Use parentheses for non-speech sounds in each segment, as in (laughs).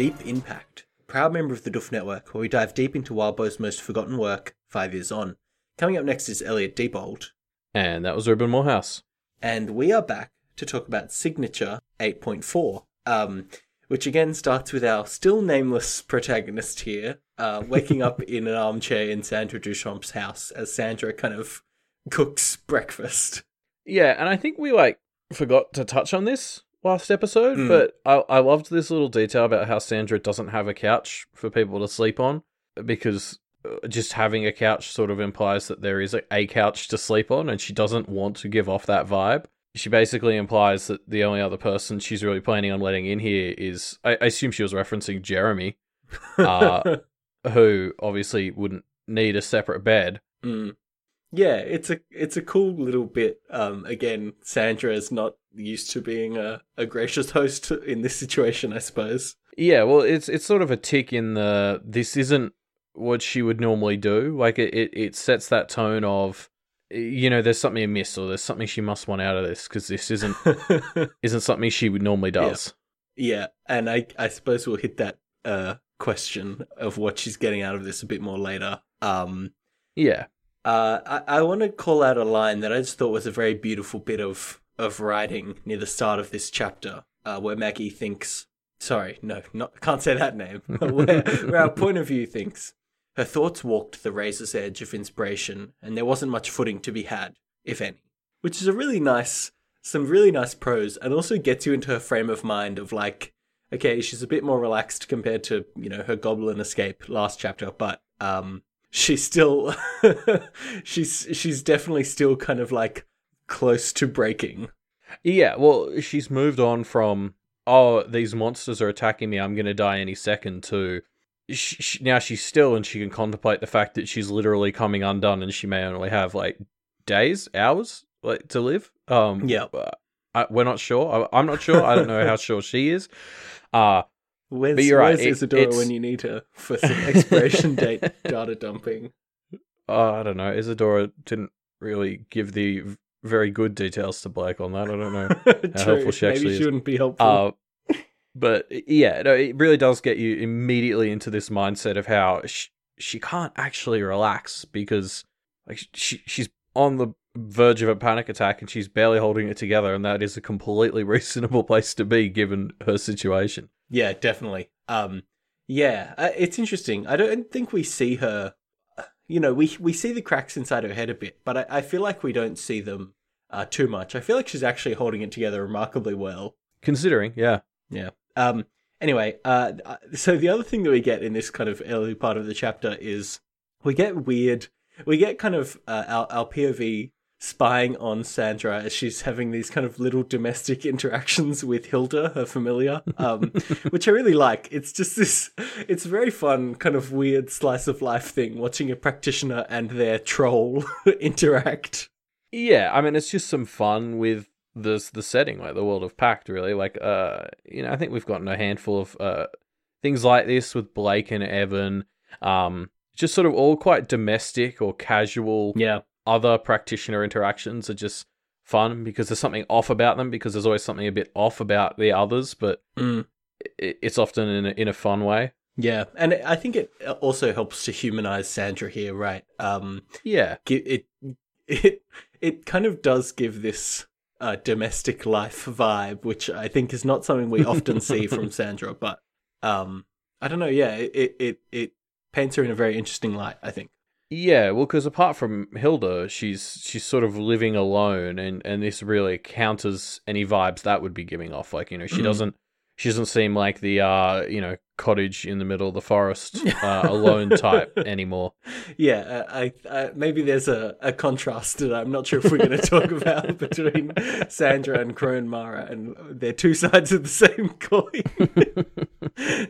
Deep in Pact, a proud member of the Duff Network, where we dive deep into Wildbow's most forgotten work, five years on. Coming up next is Elliot Deepold, And that was Urban Morehouse. and we are back to talk about Signature 8.4, um, which again starts with our still nameless protagonist here, uh, waking up in an armchair in Sandra Duchamp's house as Sandra kind of cooks breakfast. Yeah, and I think we like forgot to touch on this last episode, Mm. but I, I loved this little detail about how Sandra doesn't have a couch for people to sleep on because uh, just having a couch sort of implies that there is a, a couch to sleep on, and she doesn't want to give off that vibe. She basically implies that the only other person she's really planning on letting in here is, I, I assume she was referencing Jeremy, (laughs) Uh, who obviously wouldn't need a separate bed. Mm. Yeah, it's a it's a cool little bit. Um, again, Sandra is not used to being a, a gracious (laughs) host in this situation, I suppose. Yeah, well, it's it's sort of a tick in the this isn't what she would normally do. Like it, it, it sets that tone of you know there's something amiss or there's something she must want out of this because this isn't (laughs) isn't something she would normally does. yeah, and I I suppose we'll hit that uh question of what she's getting out of this a bit more later. Um, Yeah, uh, I, I want to call out a line that I just thought was a very beautiful bit of of writing near the start of this chapter, uh, where Maggie thinks, sorry, no, not can't say that name, (laughs) where, where our point of view thinks her thoughts walked the razor's edge of inspiration, and there wasn't much footing to be had, if any, which is a really nice, some really nice prose, and also gets you into her frame of mind of like, okay, she's a bit more relaxed compared to you know her goblin escape last chapter, but um she's still (laughs) she's she's definitely still kind of like close to breaking. yeah. Well, she's moved on from oh these monsters are attacking me, I'm gonna die any second to. She, she, now she's still and she can contemplate the fact that she's literally coming undone and she may only have like days hours like to live um Yeah. uh, I, we're not sure I, i'm not sure i don't know how (laughs) sure she is uh Where's, But you're right, where's it- Isadora it's- when you need her for some expiration date (laughs) data dumping? uh, i don't know isadora didn't really give the very good details to blake on that i don't know (laughs) how helpful she Maybe actually she is. wouldn't be helpful. Uh, but yeah, no, it really does get you immediately into this mindset of how she, she can't actually relax because like she she's on the verge of a panic attack and she's barely holding it together, and that is a completely (laughs) reasonable place to be given her situation. Yeah, definitely. Um, yeah, uh, it's interesting. I don't think we see her. You know, we we see the cracks inside her head a bit, but I, I feel like we don't see them uh, too much. I feel like she's actually holding it together remarkably well. Considering, yeah, Yeah. Um. Anyway, uh, so the other thing that we get in this kind of early part of the chapter is we get weird. We get kind of uh, our our POV spying on Sandra as she's having these kind of little domestic (laughs) interactions with Hilda, her familiar, um, (laughs) which I really like. It's just this. It's a very fun kind of weird slice of life thing watching a practitioner and their troll (laughs) interact. yeah. I mean, it's just some fun with the the setting, like the world of Pact. Really, like uh, you know, I think we've gotten a handful of uh things like this with Blake and Evan. Um, just sort of all quite domestic or casual. Yeah. Other practitioner interactions are just fun because there's something off about them because there's always something a bit off about the others, but Mm. it's often in a, in a fun way. Yeah, and I think it also helps to humanize Sandra here, right? Um, Yeah, it it it kind of does give this uh, domestic life vibe, which I think is not something we often (laughs) see from Sandra. But um, I don't know. Yeah, it it it paints her in a very interesting light. I think. Yeah, well, because apart from Hilda, she's she's sort of living alone, and and this really counters any vibes that would be giving off. Like you know, she Mhm. doesn't she doesn't seem like the uh you know cottage in the middle of the forest uh, alone type (laughs) anymore. Yeah, uh, I, I maybe there's a, a contrast that I'm not sure if we're going (laughs) to talk about (laughs) between Sandra and Crone Mara, and they're two sides of the same coin.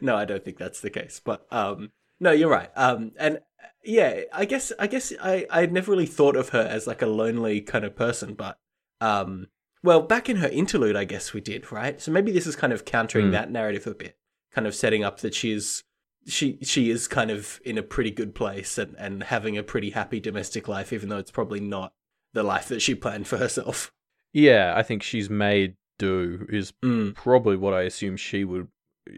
no, I don't think that's the case. But um, no, you're right. Um, and yeah, I guess I guess I I'd never really thought of her as like a lonely kind of person, but um, well, back in her interlude, I guess we did, right? So maybe this is kind of countering Hmm. that narrative a bit, kind of setting up that she's she she is kind of in a pretty good place and and having a pretty happy domestic life, even though it's probably not the life that she planned for herself. Yeah, I think she's made do is Mm. probably what I assume she would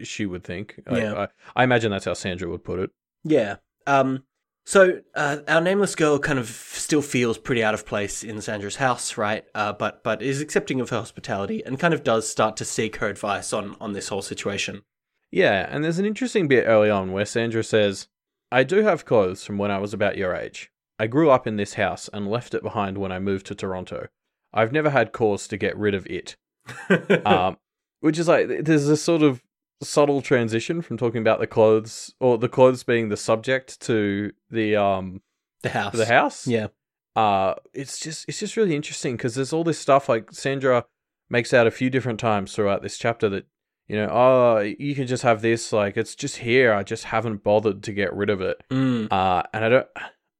she would think. I- Yeah. I, I imagine that's how Sandra would put it. Yeah. Um. So uh, our nameless girl kind of still feels pretty out of place in Sandra's house, right? Uh, but but is accepting of her hospitality and kind of does start to seek her advice on on this whole situation. Yeah, and there's an interesting bit early on where Sandra says, I do have clothes from when I was about your age. I grew up in this house and left it behind when I moved to Toronto. I've never had cause to get rid of it. (laughs) um, which is like, there's a sort of subtle transition from talking about the clothes, or the clothes being the subject to the um the house. the house. Yeah. uh it's just it's just really interesting because there's all this stuff like Sandra makes out a few different times throughout this chapter that you know oh you can just have this like it's just here I just haven't bothered to get rid of it Mm. uh and I don't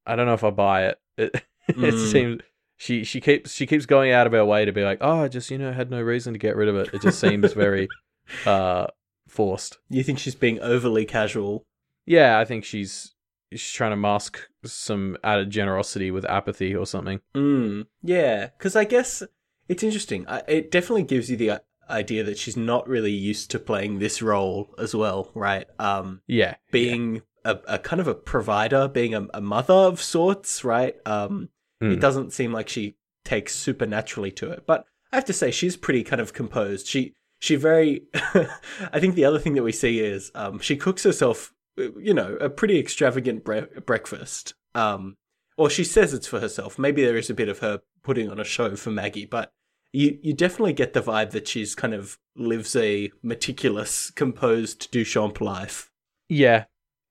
I don't know if I buy it (laughs) it, it Mm. seems she she keeps she keeps going out of her way to be like oh I just you know had no reason to get rid of it it just seems very (laughs) uh forced You think she's being overly casual? yeah I think she's she's trying to mask some added generosity with apathy or something Mm. Yeah, because I guess it's interesting. I, it definitely gives you the uh, idea that she's not really used to playing this role as well, right? Um, yeah being a, a kind of a provider, being a, a mother of sorts, right? Um, Mm. It doesn't seem like she takes supernaturally to it, but I have to say she's pretty kind of composed. She she very. (laughs) I think the other thing that we see is um, she cooks herself, you know, a pretty extravagant bre- breakfast. Um, or she says it's for herself. Maybe there is a bit of her putting on a show for Maggie, but you you definitely get the vibe that she's kind of lives a meticulous, composed Duchamp life. Yeah,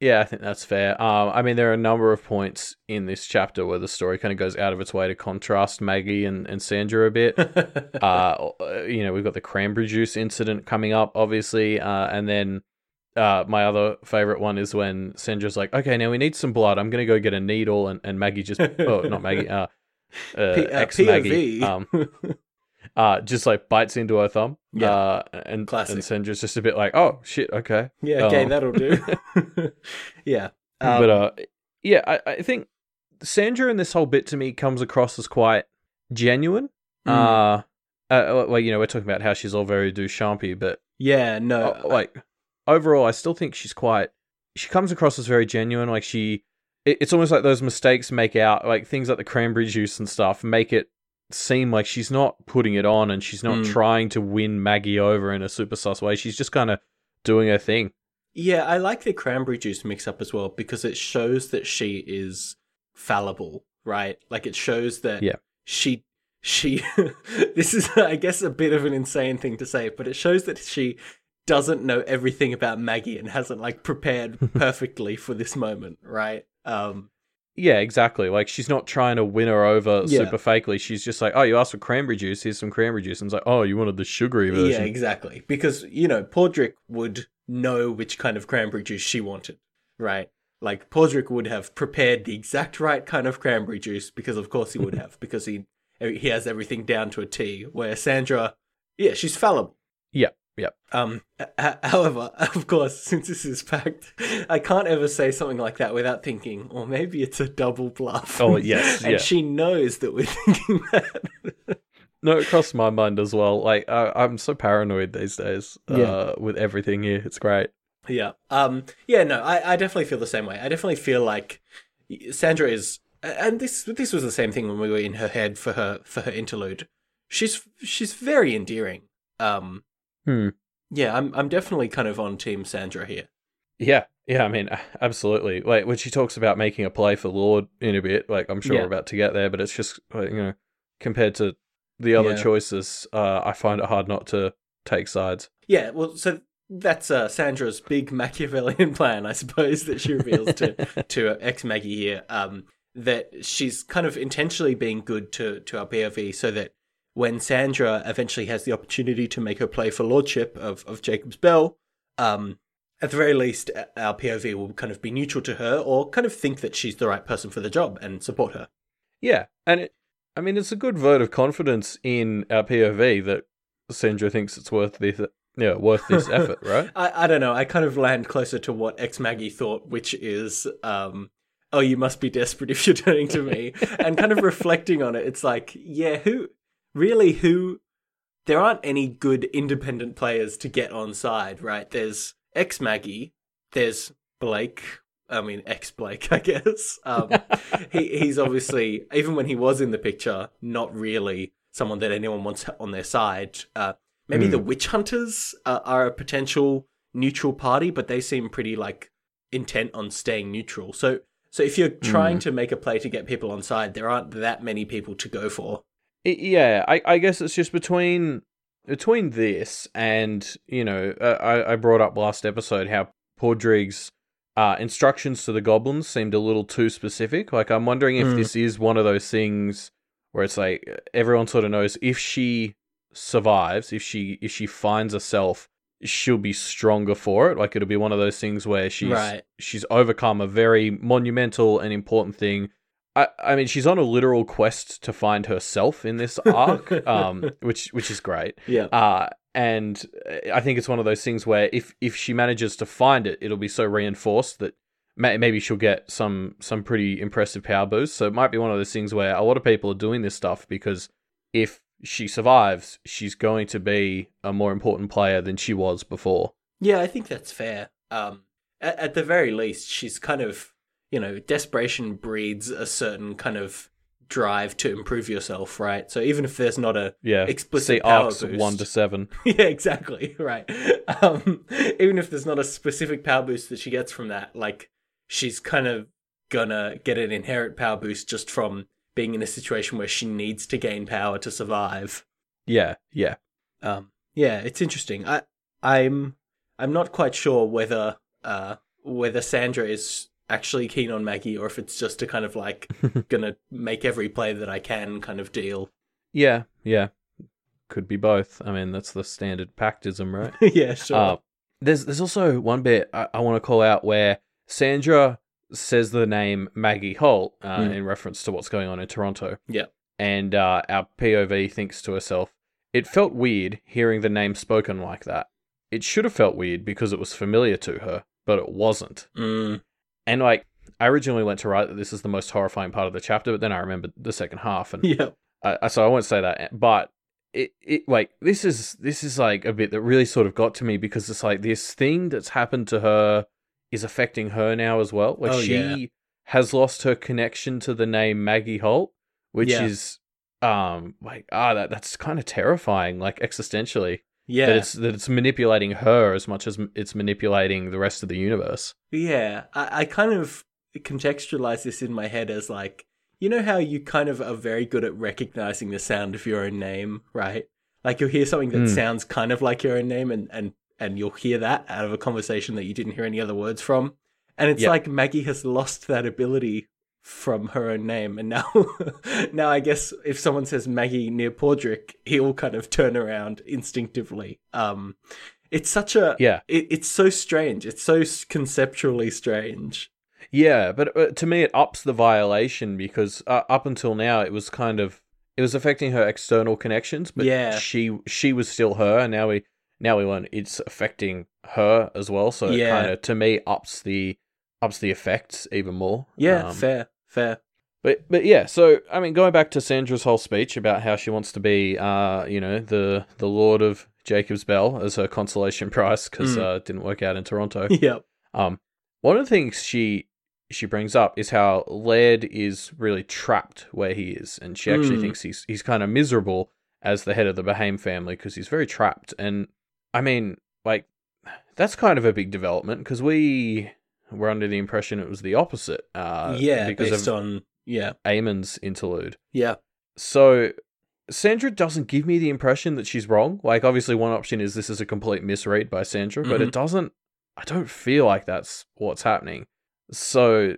yeah, I think that's fair. Um, I mean, there are a number of points in this chapter where the story kind of goes out of its way to contrast Maggie and, and Sandra a bit. (laughs) uh, you know, we've got the cranberry juice incident coming up, obviously, uh, and then uh, my other favorite one is when Sandra's like, "Okay, now we need some blood. I'm gonna go get a needle," and, and Maggie just, oh, not Maggie, uh, (laughs) uh, P- uh, ex Maggie, um, (laughs) uh, just like bites into her thumb. Yeah. uh, and Classic. and Sandra's just a bit like, "Oh shit, okay." Yeah, okay, Um, that'll do. (laughs) (laughs) yeah. Um, but uh, yeah, I, I think Sandra in this whole bit to me comes across as quite genuine. Mm. Uh, uh, well, you know, we're talking about how she's all very Duchampy, but yeah, no, uh, like overall, I still think she's quite. She comes across as very genuine. Like she, it, it's almost like those mistakes make out like things like the cranberry juice and stuff make it seem like she's not putting it on and she's not Mm. trying to win Maggie over in a super sus way. She's just kind of doing her thing. yeah, I like the cranberry juice mix up as well because it shows that she is fallible, right? Like it shows that Yeah. she she (laughs) this is I guess a bit of an insane thing to say, but it shows that she doesn't know everything about Maggie and hasn't like prepared (laughs) perfectly for this moment, right? Um Yeah, exactly. Like she's not trying to win her over Yeah. super fakely. She's just like, "Oh, you asked for cranberry juice. Here's some cranberry juice." And it's like, "Oh, you wanted the sugary version." Yeah, exactly. Because, you know, Padraic would know which kind of cranberry juice she wanted, right? Like, Padraic would have prepared the exact right kind of cranberry juice, because of course he would have, (laughs) because he he has everything down to a T. Where Sandra, yeah, she's fallible. Yep, yep. Um, however, (laughs) of course, since this is Pact, I can't ever say something like that without thinking, or maybe it's a double bluff. Oh, yes, (laughs) and yeah. she knows that we're (laughs) thinking that. No, it crossed my mind as well. Like I, I'm so paranoid these days Yeah. uh, with everything here. It's great. Yeah. Um. Yeah. No. I, I definitely feel the same way. I definitely feel like Sandra is, and this this was the same thing when we were in her head for her for her interlude. She's she's very endearing. Um. Hmm. Yeah. I'm I'm definitely kind of on Team Sandra here. Yeah, yeah. I mean, (laughs) absolutely. Like when she talks about making a play for Lord in a bit, like I'm sure Yeah. we're about to get there, but it's just like, you know, compared to the other Yeah. choices, uh, I find it hard not to take sides. Yeah. Well, so that's uh, Sandra's big (laughs) Machiavellian plan, I suppose, that she reveals to (laughs) to ex Maggie here. Um. That she's kind of intentionally being good to to our POV, so that when Sandra eventually has the opportunity to make her play for lordship of, of Jacob's Bell, um, at the very least, our POV will kind of be neutral to her or kind of think that she's the right person for the job and support her. Yeah, and it, I mean, it's a good vote of confidence in our POV that Sandra thinks it's worth this, yeah, worth this (laughs) effort, right? I, I don't know. I kind of land closer to what ex Maggie thought, which is, um, oh, you must be desperate if you're turning to me. (laughs) and kind of reflecting on it, it's like, yeah, who, really, who, there aren't any good independent players to get on side, right? There's ex Maggie, there's Blake. I mean, ex Blake, (laughs) I guess. Um, (laughs) he he's obviously even when he was in the picture, not really someone that anyone wants on their side. Uh, maybe Hmm. the witch hunters uh, are a potential neutral party, but they seem pretty like intent on staying neutral. So so if you're trying to make a play to get people on side, there aren't that many people to go for. I- yeah, I, I guess it's just between between this and you know uh, I I brought up last episode how Padraic's uh, instructions to the goblins seemed a little too specific. Like I'm wondering if Hmm. this is one of those things where it's like everyone sort of knows if she survives, if she if she finds herself, she'll be stronger for it. Like it'll be one of those things where she's Right. she's overcome a very monumental and important thing. I, I mean, she's on a literal quest to find herself in this (laughs) arc, um, which which is great. Yeah. Uh, and uh, I think it's one of those things where if if she manages to find it, it'll be so reinforced that may, maybe she'll get some some pretty impressive power boosts. So it might be one of those things where a lot of people are doing this stuff because if she survives, she's going to be a more important player than she was before. Yeah, I think that's fair. Um, at, at the very least, she's kind of, you know, desperation breeds a certain kind of drive to improve yourself, right? So even if there's not a Yeah, Explicit see power arcs boost. one to seven. (laughs) yeah, exactly, (laughs) right. Um, even if there's not a specific power boost that she gets from that, like she's kind of gonna get an inherent power boost just from being in a situation where she needs to gain power to survive. Yeah, yeah. Um, yeah, it's interesting. I, I'm, I'm not quite sure whether, uh, whether Sandra is actually keen on Maggie or if it's just a kind of like (laughs) gonna make every play that I can kind of deal. Yeah, yeah. Could be both. I mean, that's the standard pactism, right? (laughs) yeah, sure. Uh, there's there's also one bit I, I want to call out where Sandra says the name Maggie Holt uh, Mm. in reference to what's going on in Toronto. Yeah. And uh, our POV thinks to herself, it felt weird hearing the name spoken like that. It should have felt weird because it was familiar to her, but it wasn't. Mm, And like, I originally went to write that this is the most horrifying part of the chapter, but then I remembered the second half, and yeah. I, so I won't say that, but it, it like this is this is like a bit that really sort of got to me because it's like this thing that's happened to her is affecting her now as well. Like Oh, she yeah. has lost her connection to the name Maggie Holt, which Yeah. is um like ah that that's kind of terrifying, like existentially Yeah. that it's that it's manipulating her as much as it's manipulating the rest of the universe. Yeah, I, I kind of contextualize this in my head as like, you know how you kind of are very good at recognizing the sound of your own name, right? Like you'll hear something that Hmm. sounds kind of like your own name, and and and you'll hear that out of a conversation that you didn't hear any other words from, and it's Yep. like Maggie has lost that ability from her own name, and now (laughs) now I guess if someone says Maggie near Padraic, he'll kind of turn around instinctively. Um, it's such a Yeah. it, it's so strange. It's so conceptually strange. Yeah, but uh, to me, it ups the violation because uh, up until now, it was kind of it was affecting her external connections, but Yeah. she she was still her, and now we now we learn it's affecting her as well. So it Yeah. kind of to me ups the ups the effects even more. Yeah, Um, fair, fair. but but yeah, so I mean, going back to Sandra's whole speech about how she wants to be, uh, you know, the the Lord of Jacob's Bell as her consolation (laughs) prize because Mm. uh, it didn't work out in Toronto. (laughs) Yep. Um, one of the things she she brings up is how Laird is really trapped where he is, and she actually Mm. thinks he's he's kind of miserable as the head of the Behaim family because he's very trapped. And I mean, like that's kind of a big development because we were under the impression it was the opposite. Uh, yeah, because based of on yeah, Eamon's interlude. yeah, So Sandra doesn't give me the impression that she's wrong. Like obviously one option is this is a complete misread by Sandra, but Mhm. it doesn't I don't feel like that's what's happening. So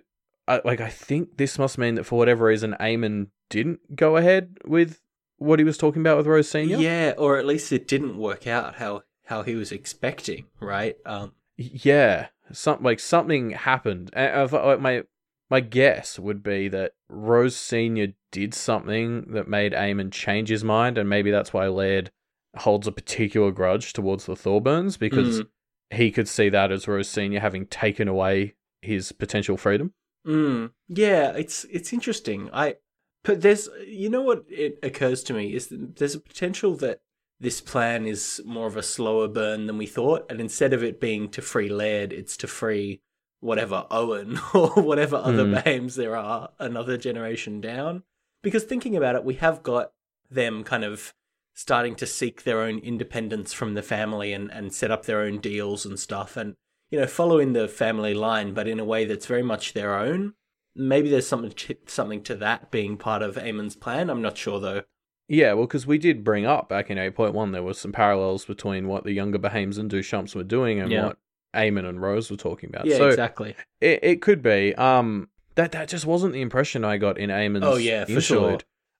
I like I think this must mean that for whatever reason Eamon didn't go ahead with what he was talking about with Rose Senior. yeah, or at least it didn't work out how how he was expecting, right? Um, Yeah, some like something happened. And uh, if- my my guess would be that Rose Senior did something that made Eamon change his mind, and maybe that's why Laird holds a particular grudge towards the Thorburns because Mm. he could see that as Rose Senior having taken away his potential freedom. Mm, yeah, it's it's interesting. I but there's you know what it occurs to me is that there's a potential that this plan is more of a slower burn than we thought, and instead of it being to free Laird, it's to free whatever Owen (laughs) or whatever other Hmm. Behaims there are another generation down. Because thinking about it, we have got them kind of starting to seek their own independence from the family and, and set up their own deals and stuff and you know follow in the family line but in a way that's very much their own maybe there's something to, something to that being part of Eamon's plan i'm not sure though Yeah, well, because we did bring up back in 8.1, there was some parallels between what the younger Behaims and Duchamps were doing and Yeah. what Eamon and Rose were talking about. yeah so exactly it, it could be. Um, that that just wasn't the impression I got in Eamon's Oh, yeah, for sure.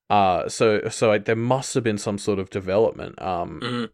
Uh, so so like, there must have been some sort of development. Um, Mhm.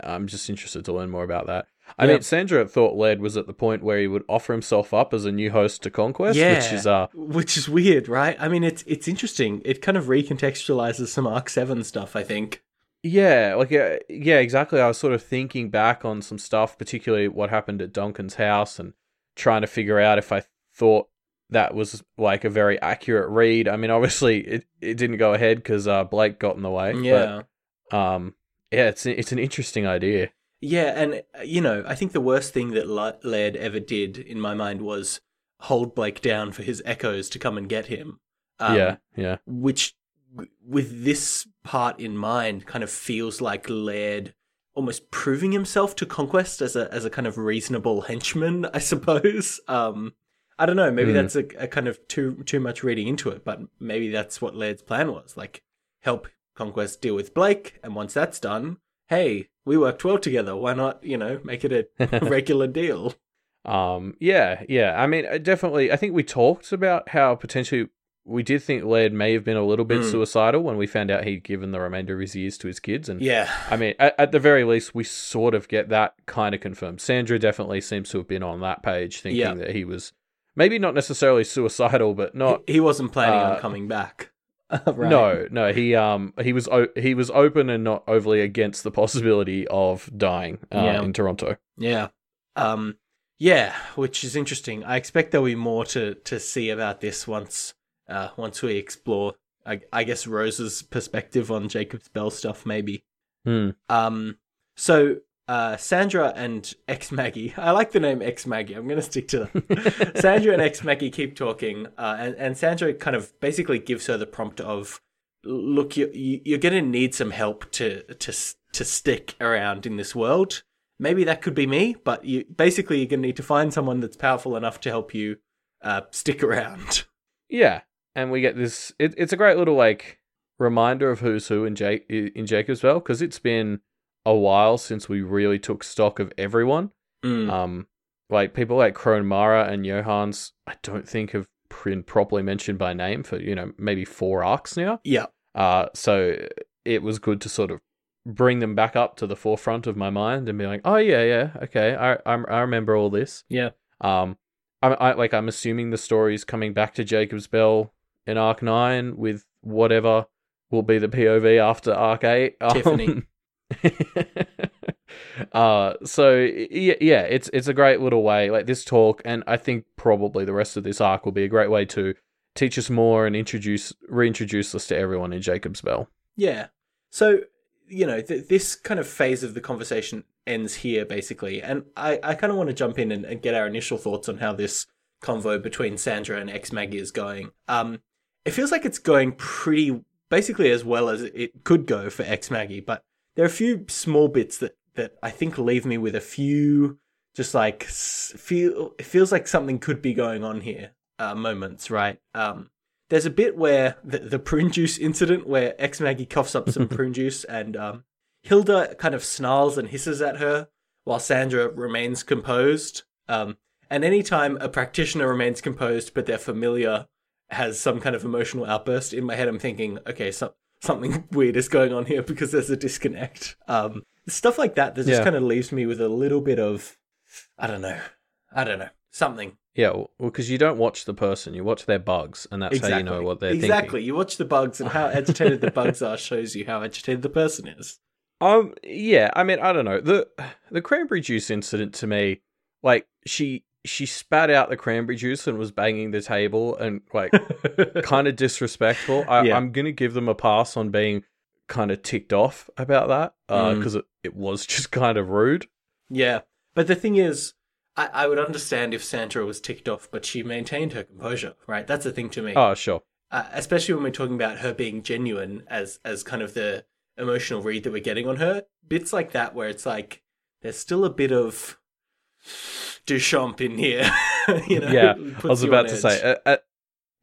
I'm just interested to learn more about that. I Yeah. mean, Sandra thought Laird was at the point where he would offer himself up as a new host to Conquest, Yeah. which is uh, which is weird right i mean it's it's interesting it kind of recontextualizes some arc 7 stuff i think Yeah, like uh, yeah, exactly. I was sort of thinking back on some stuff, particularly what happened at Duncan's house, and trying to figure out if I thought that was like a very accurate read. I mean, obviously it, it didn't go ahead because uh, Blake got in the way. yeah But, um, yeah, it's it's an interesting idea. Yeah, and uh, you know, I think the worst thing that Laird ever did in my mind was hold Blake down for his echoes to come and get him. Um, yeah, yeah, which with this part in mind kind of feels like Laird almost proving himself to Conquest as a as a kind of reasonable henchman, I suppose. Um I don't know, maybe Hmm. that's a, a kind of too too much reading into it, but maybe that's what Laird's plan was. Like help Conquest deal with Blake, and once that's done, hey, we worked well together. Why not, you know, make it a (laughs) regular deal? um, yeah, yeah. I mean, definitely. I think we talked about how potentially we did think Laird may have been a little bit Mm. suicidal when we found out he'd given the remainder of his years to his kids, and Yeah. I mean, at, at the very least, we sort of get that kind of confirmed. Sandra definitely seems to have been on that page thinking Yeah. that he was maybe not necessarily suicidal, but not. he, he wasn't planning uh, on coming back. (laughs) Right. No, no, he um he was o- he was open and not overly against the possibility of dying uh, Yeah. in Toronto. Yeah. Um yeah, which is interesting. I expect there'll be more to to see about this once uh once we explore I, I guess Rose's perspective on Jacob's Bell stuff maybe. Hmm. Um so uh Sandra and ex Maggie. I like the name ex Maggie. I'm going to stick to that. (laughs) Sandra and ex Maggie keep talking uh and and Sandra kind of basically gives her the prompt of look you you- you're going to need some help to to to stick around in this world maybe that could be me, but you basically you're going to need to find someone that's powerful enough to help you uh, stick around. Yeah, and we get this. It, it's a great little like reminder of who's who in Jake in Jacob's Bell because it's been a while since we really took stock of everyone. Mm. Um, like people like Crone Mara and Johannes, I don't think have been properly mentioned by name for you know maybe four arcs now. yeah, Uh, so it was good to sort of bring them back up to the forefront of my mind and be like, oh yeah, yeah, okay, I I, I remember all this. yeah, Um, I, I like I'm assuming the story's coming back to Jacob's Bell in Arc Nine with whatever will be the POV after Arc Eight. Um, Tiffany. (laughs) (laughs) uh, so yeah, it's it's a great little way. Like this talk, and I think probably the rest of this arc will be a great way to teach us more and introduce reintroduce us to everyone in Jacob's Bell. yeah. So you know th- this kind of phase of the conversation ends here basically, and I I kind of want to jump in and, and get our initial thoughts on how this convo between Sandra and ex Maggie is going. Um, it feels like it's going pretty basically as well as it could go for ex Maggie, but there are a few small bits that that I think leave me with a few just like feel it feels like something could be going on here uh, moments, right? Um, there's a bit where the, the prune juice incident where ex Maggie coughs up some (laughs) prune juice and um, Hilda kind of snarls and hisses at her while Sandra remains composed. Um, and anytime a practitioner remains composed but their familiar has some kind of emotional outburst, in my head I'm thinking, okay, so, something (laughs) weird is going on here because there's a disconnect. Um, stuff like that that just Yeah. kind of leaves me with a little bit of, I don't know, I don't know, something. Yeah, well, because you don't watch the person, you watch their bugs, and that's how you know what they're exactly. thinking. You watch the bugs and how agitated the bugs are shows you how agitated the person is. (laughs) Um, yeah, I mean, I don't know the the cranberry juice incident to me, like she she spat out the cranberry juice and was banging the table and like (laughs) kind of disrespectful. I, Yeah. I'm gonna give them a pass on being kind of ticked off about that Mm. because it, it was (laughs) just kind of rude. Yeah. But the thing is, I, I would understand if Sandra was ticked off, but she maintained her composure, right? That's the thing to me. Oh, sure. uh, especially when we're talking about her being genuine as as kind of the emotional read that we're getting on her. Bits like that where it's like there's still a bit of Duchamp in here. (laughs) you know, Yeah, (laughs) I was about to edge. say, a,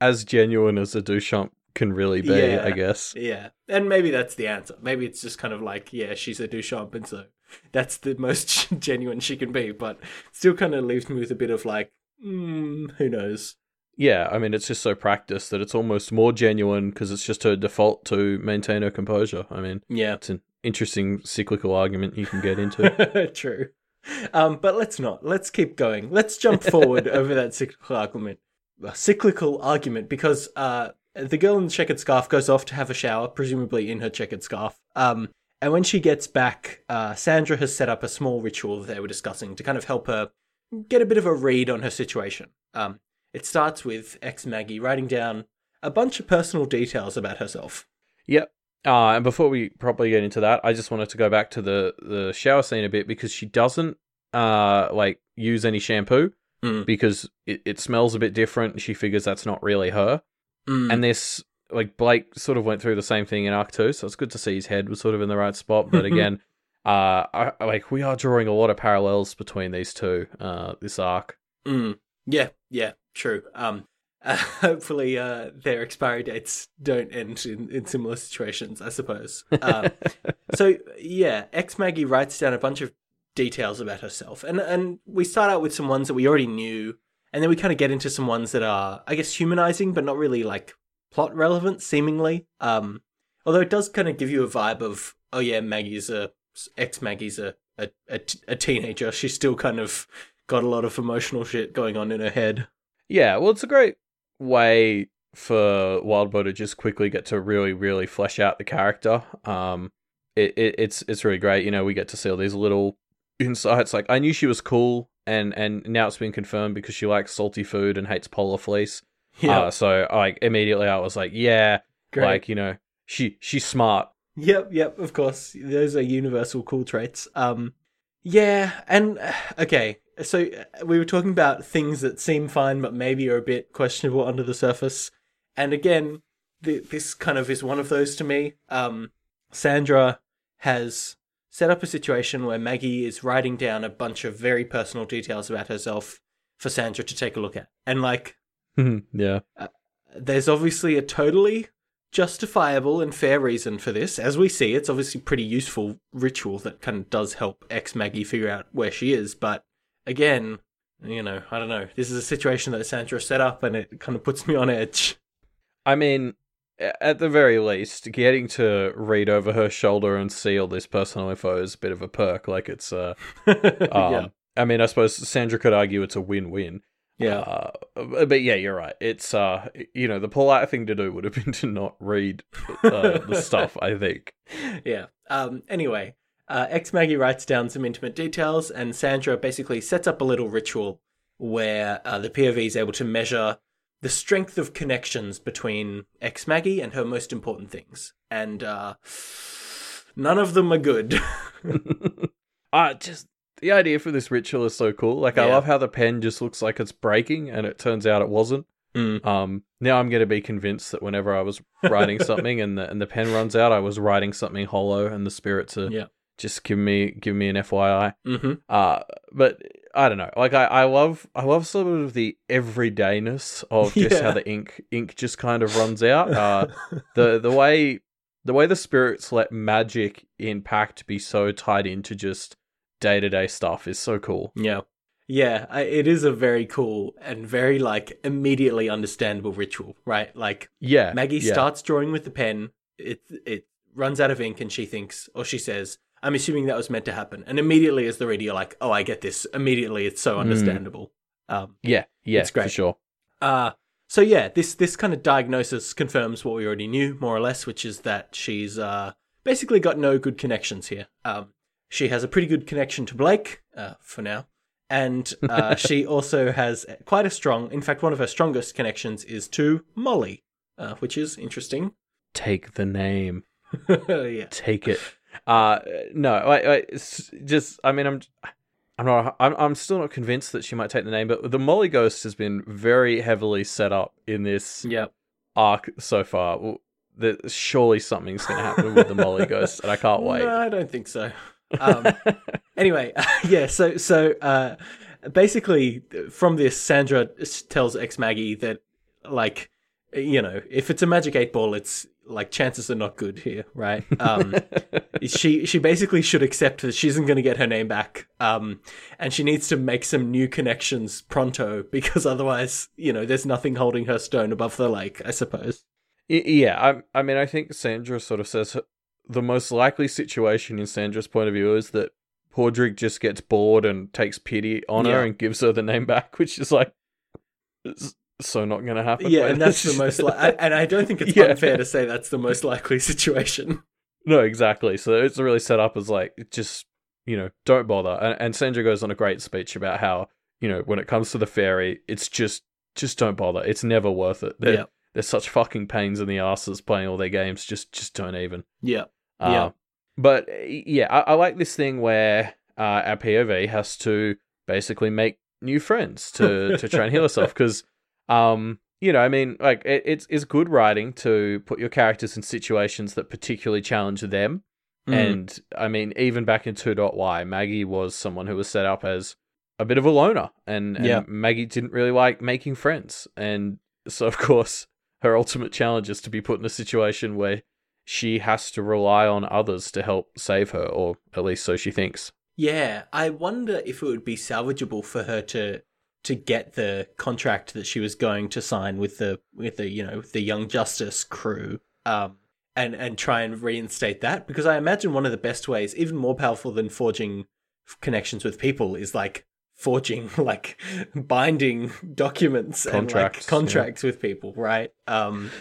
as genuine as a Duchamp can really be, Yeah. I guess. Yeah, and maybe that's the answer. Maybe it's just kind of like, yeah, she's a Duchamp, and so that's the most (laughs) genuine she can be. But still, kind of leaves me with a bit of like, mm, who knows? Yeah, I mean, it's just so practiced that it's almost more genuine because it's just her default to maintain her composure. I mean, Yeah, it's an interesting cyclical argument you can get into. True. Um, but let's not. Let's keep going. Let's jump (laughs) forward over that cyclical argument. Cyclical argument because uh, the girl in the checkered scarf goes off to have a shower, presumably in her checkered scarf. Um, and when she gets back, uh, Sandra has set up a small ritual that they were discussing to kind of help her get a bit of a read on her situation. Um, it starts with ex Maggie writing down a bunch of personal details about herself. Yep. Uh, and before we properly get into that, I just wanted to go back to the, the shower scene a bit because she doesn't uh like use any shampoo Mm. because it, it smells a bit different. And she figures that's not really her. Mm. And this like Blake sort of went through the same thing in Arc Two, so it's good to see his head was sort of in the right spot. But (laughs) again, uh, I- like we are drawing a lot of parallels between these two. Uh, this arc. Mm. Yeah, yeah, true. Um, uh, (laughs) hopefully, uh, their expiry dates don't end in, in similar situations. I suppose. Um, (laughs) so yeah, ex Maggie writes down a bunch of details about herself, and and we start out with some ones that we already knew, and then we kind of get into some ones that are, I guess, humanizing, but not really like plot relevant, seemingly. Um, although it does kind of give you a vibe of, oh yeah, Maggie's a ex Maggie's a a, a t- a teenager. She's still kind of got a lot of emotional shit going on in her head. Yeah, well, it's a great way for Wildbow to just quickly get to really, really flesh out the character. Um, it, it it's it's really great. You know, we get to see all these little insights. Like I knew she was cool, and and now it's been confirmed because she likes salty food and hates polar fleece. Yeah, Uh, so like immediately I was like, yeah, great. like you know, she she's smart. Yep, yep, of course. Those are universal cool traits. Um yeah, and (sighs) okay. So uh, we were talking about things that seem fine but maybe are a bit questionable under the surface. And again, th- this kind of is one of those to me. Um Sandra has set up a situation where Maggie is writing down a bunch of very personal details about herself for Sandra to take a look at. And like yeah, there's obviously a totally justifiable and fair reason for this. As we see, it's obviously pretty useful ritual that kind of does help ex Maggie figure out where she is. But again, you know, I don't know. This is a situation that Sandra set up, and it kind of puts me on edge. I mean, at the very least, getting to read over her shoulder and see all this personal info is a bit of a perk. Like it's uh, (laughs) um, yeah, I mean, I suppose Sandra could argue it's a win-win. yeah, Uh, but yeah, you're right. It's uh, you know, the polite thing to do would have been to not read uh, the (laughs) stuff. I think. yeah. Um. Anyway, uh, ex Maggie writes down some intimate details, and Sandra basically sets up a little ritual where uh, the POV is able to measure the strength of connections between ex Maggie and her most important things, and uh, none of them are good. (laughs) (laughs) uh just the idea for this ritual is so cool. Like I love how the pen just looks like it's breaking, and it turns out it wasn't. Mm. Um, now I'm going to be convinced that whenever I was writing (laughs) something and the and the pen runs out, I was writing something hollow, and the spirits are Yeah. Just give me give me an FYI. hmm Uh, but I don't know. Like I, I love I love sort of the everydayness of (laughs) just how the ink ink just kind of runs out. (laughs) Uh, the the way the way the spirits let magic in Pact be so tied into just day to day stuff is so cool. Yeah. Yeah, I, it is a very cool and very like immediately understandable ritual, right? Like Yeah, Maggie yeah. starts drawing with the pen. It it runs out of ink, and she thinks, or she says, "I'm assuming that was meant to happen." And immediately, as the reader, you're like, "Oh, I get this." Immediately, it's so Mm. understandable. Um, Yeah, yeah, It's great. for sure. uh, so yeah, this this kind of diagnosis confirms what we already knew, more or less, which is that she's uh, basically got no good connections here. Um, she has a pretty good connection to Blake uh, for now, and (laughs) uh, she also has quite a strong. In fact, one of her strongest connections is to Molly, uh, which is interesting. Take the name. (laughs) yeah. Take it. Uh, no, I, I, just I mean I'm. I'm not. I'm. I'm still not convinced that she might take the name, but the Molly Ghost has been very heavily set up in this Yep. arc so far. Well, the, surely something's going to happen with the Molly Ghost, and I can't (laughs) wait. No, I don't think so. (laughs) Um, anyway, (laughs) yeah. So so uh, basically, from this, Sandra tells ex Maggie that like you know if it's a magic eight ball, it's like chances are not good here, right? Um, (laughs) she she basically should accept that she isn't going to get her name back, um, and she needs to make some new connections pronto because otherwise, you know, there's nothing holding her stone above the lake. I suppose. Yeah, I. I mean, I think Sandra sort of says the most likely situation in Sandra's point of view is that Padraic just gets bored and takes pity on Yeah. her and gives her the name back, (laughs) which is like so not going to happen. Yeah, and that's the (laughs) most. Li- I, and I don't think it's Yeah. unfair to say that's the most likely situation. (laughs) No, exactly. So it's really set up as like just you know don't bother. And, and Sandra goes on a great speech about how you know when it comes to the fairy, it's just just don't bother. It's never worth it. They're, Yeah. they're such fucking pains in the asses playing all their games. Just just don't even. Yeah. Uh, Yeah. But uh, yeah, I, I like this thing where uh, our POV has to basically make new friends to to try and heal herself because um you know i mean like it, it's it's good writing to put your characters in situations that particularly challenge them Mm. and i mean even back in 2.y maggie was someone who was set up as a bit of a loner and, and Yeah. maggie didn't really like making friends and so of course her ultimate challenge is to be put in a situation where she has to rely on others to help save her or at least so she thinks Yeah, I wonder if it would be salvageable for her to to get the contract that she was going to sign with the with the you know the Young Justice crew, um, and and try and reinstate that because I imagine one of the best ways, even more powerful than forging connections with people, is like forging (laughs) like binding documents and Contracts, yeah. contracts with people, right? Um,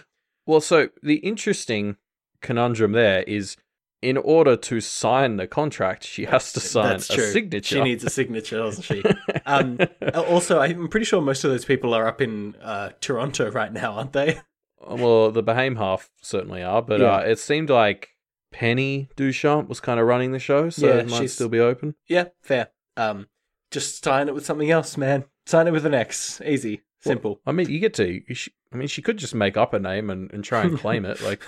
Well, so the interesting conundrum there is in order to sign the contract, she has to sign a signature. She needs a signature, doesn't she? (laughs) Um, also, I'm pretty sure most of those people are up in uh, Toronto right now, aren't they? well, the Behaim half certainly are, but Yeah. uh, it seemed like Penny Duchamp was kind of running the show, so Yeah, it might she's- still be open. Yeah, fair. Um, just sign it with something else, man. Sign it with an X. Easy, simple. I mean, you get to. You sh- I mean, she could just make up a name and, and try and claim it. Like,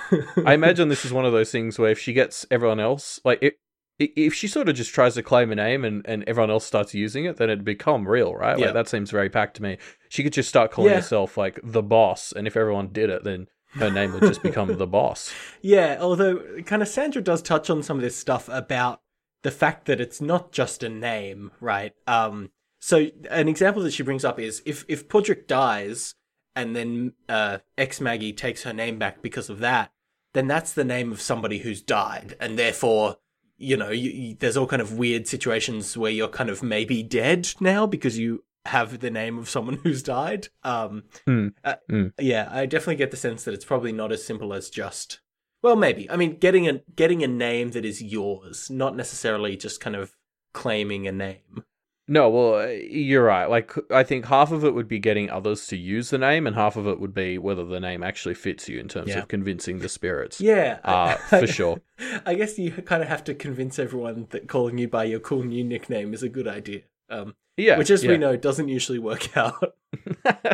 I (laughs) imagine this is one of those things where if she gets everyone else, like, it, if she sort of just tries to claim a name and, and everyone else starts using it, then it'd become real, right? Yeah. Like, that seems very Pact to me. She could just start calling Yeah. herself, like, the boss, and if everyone did it, then her name would just become the boss. (laughs) Yeah, although kind of Sandra does touch on some of this stuff about the fact that it's not just a name, right? Um, so an example that she brings up is if if Padraic dies and then uh, ex Maggie takes her name back because of that, then that's the name of somebody who's died, and therefore. You know, you, you, there's all kind of weird situations where you're kind of maybe dead now because you have the name of someone (laughs) who's died. Um, Hmm. uh, Hmm. yeah, I definitely get the sense that it's probably not as simple as just well, maybe. I mean, getting a getting a name that is yours, not necessarily just kind of claiming a name. No, well, uh, you're right. Like, I think half of it would be getting others to use the name, and half of it would be whether the name actually fits you in terms Yeah. of convincing the spirits. Yeah, Uh, (laughs) for sure. I guess you kind of have to convince everyone that calling you by your cool new nickname is a good idea. Um, Yeah. which, as we know, doesn't usually work (laughs) out. (laughs)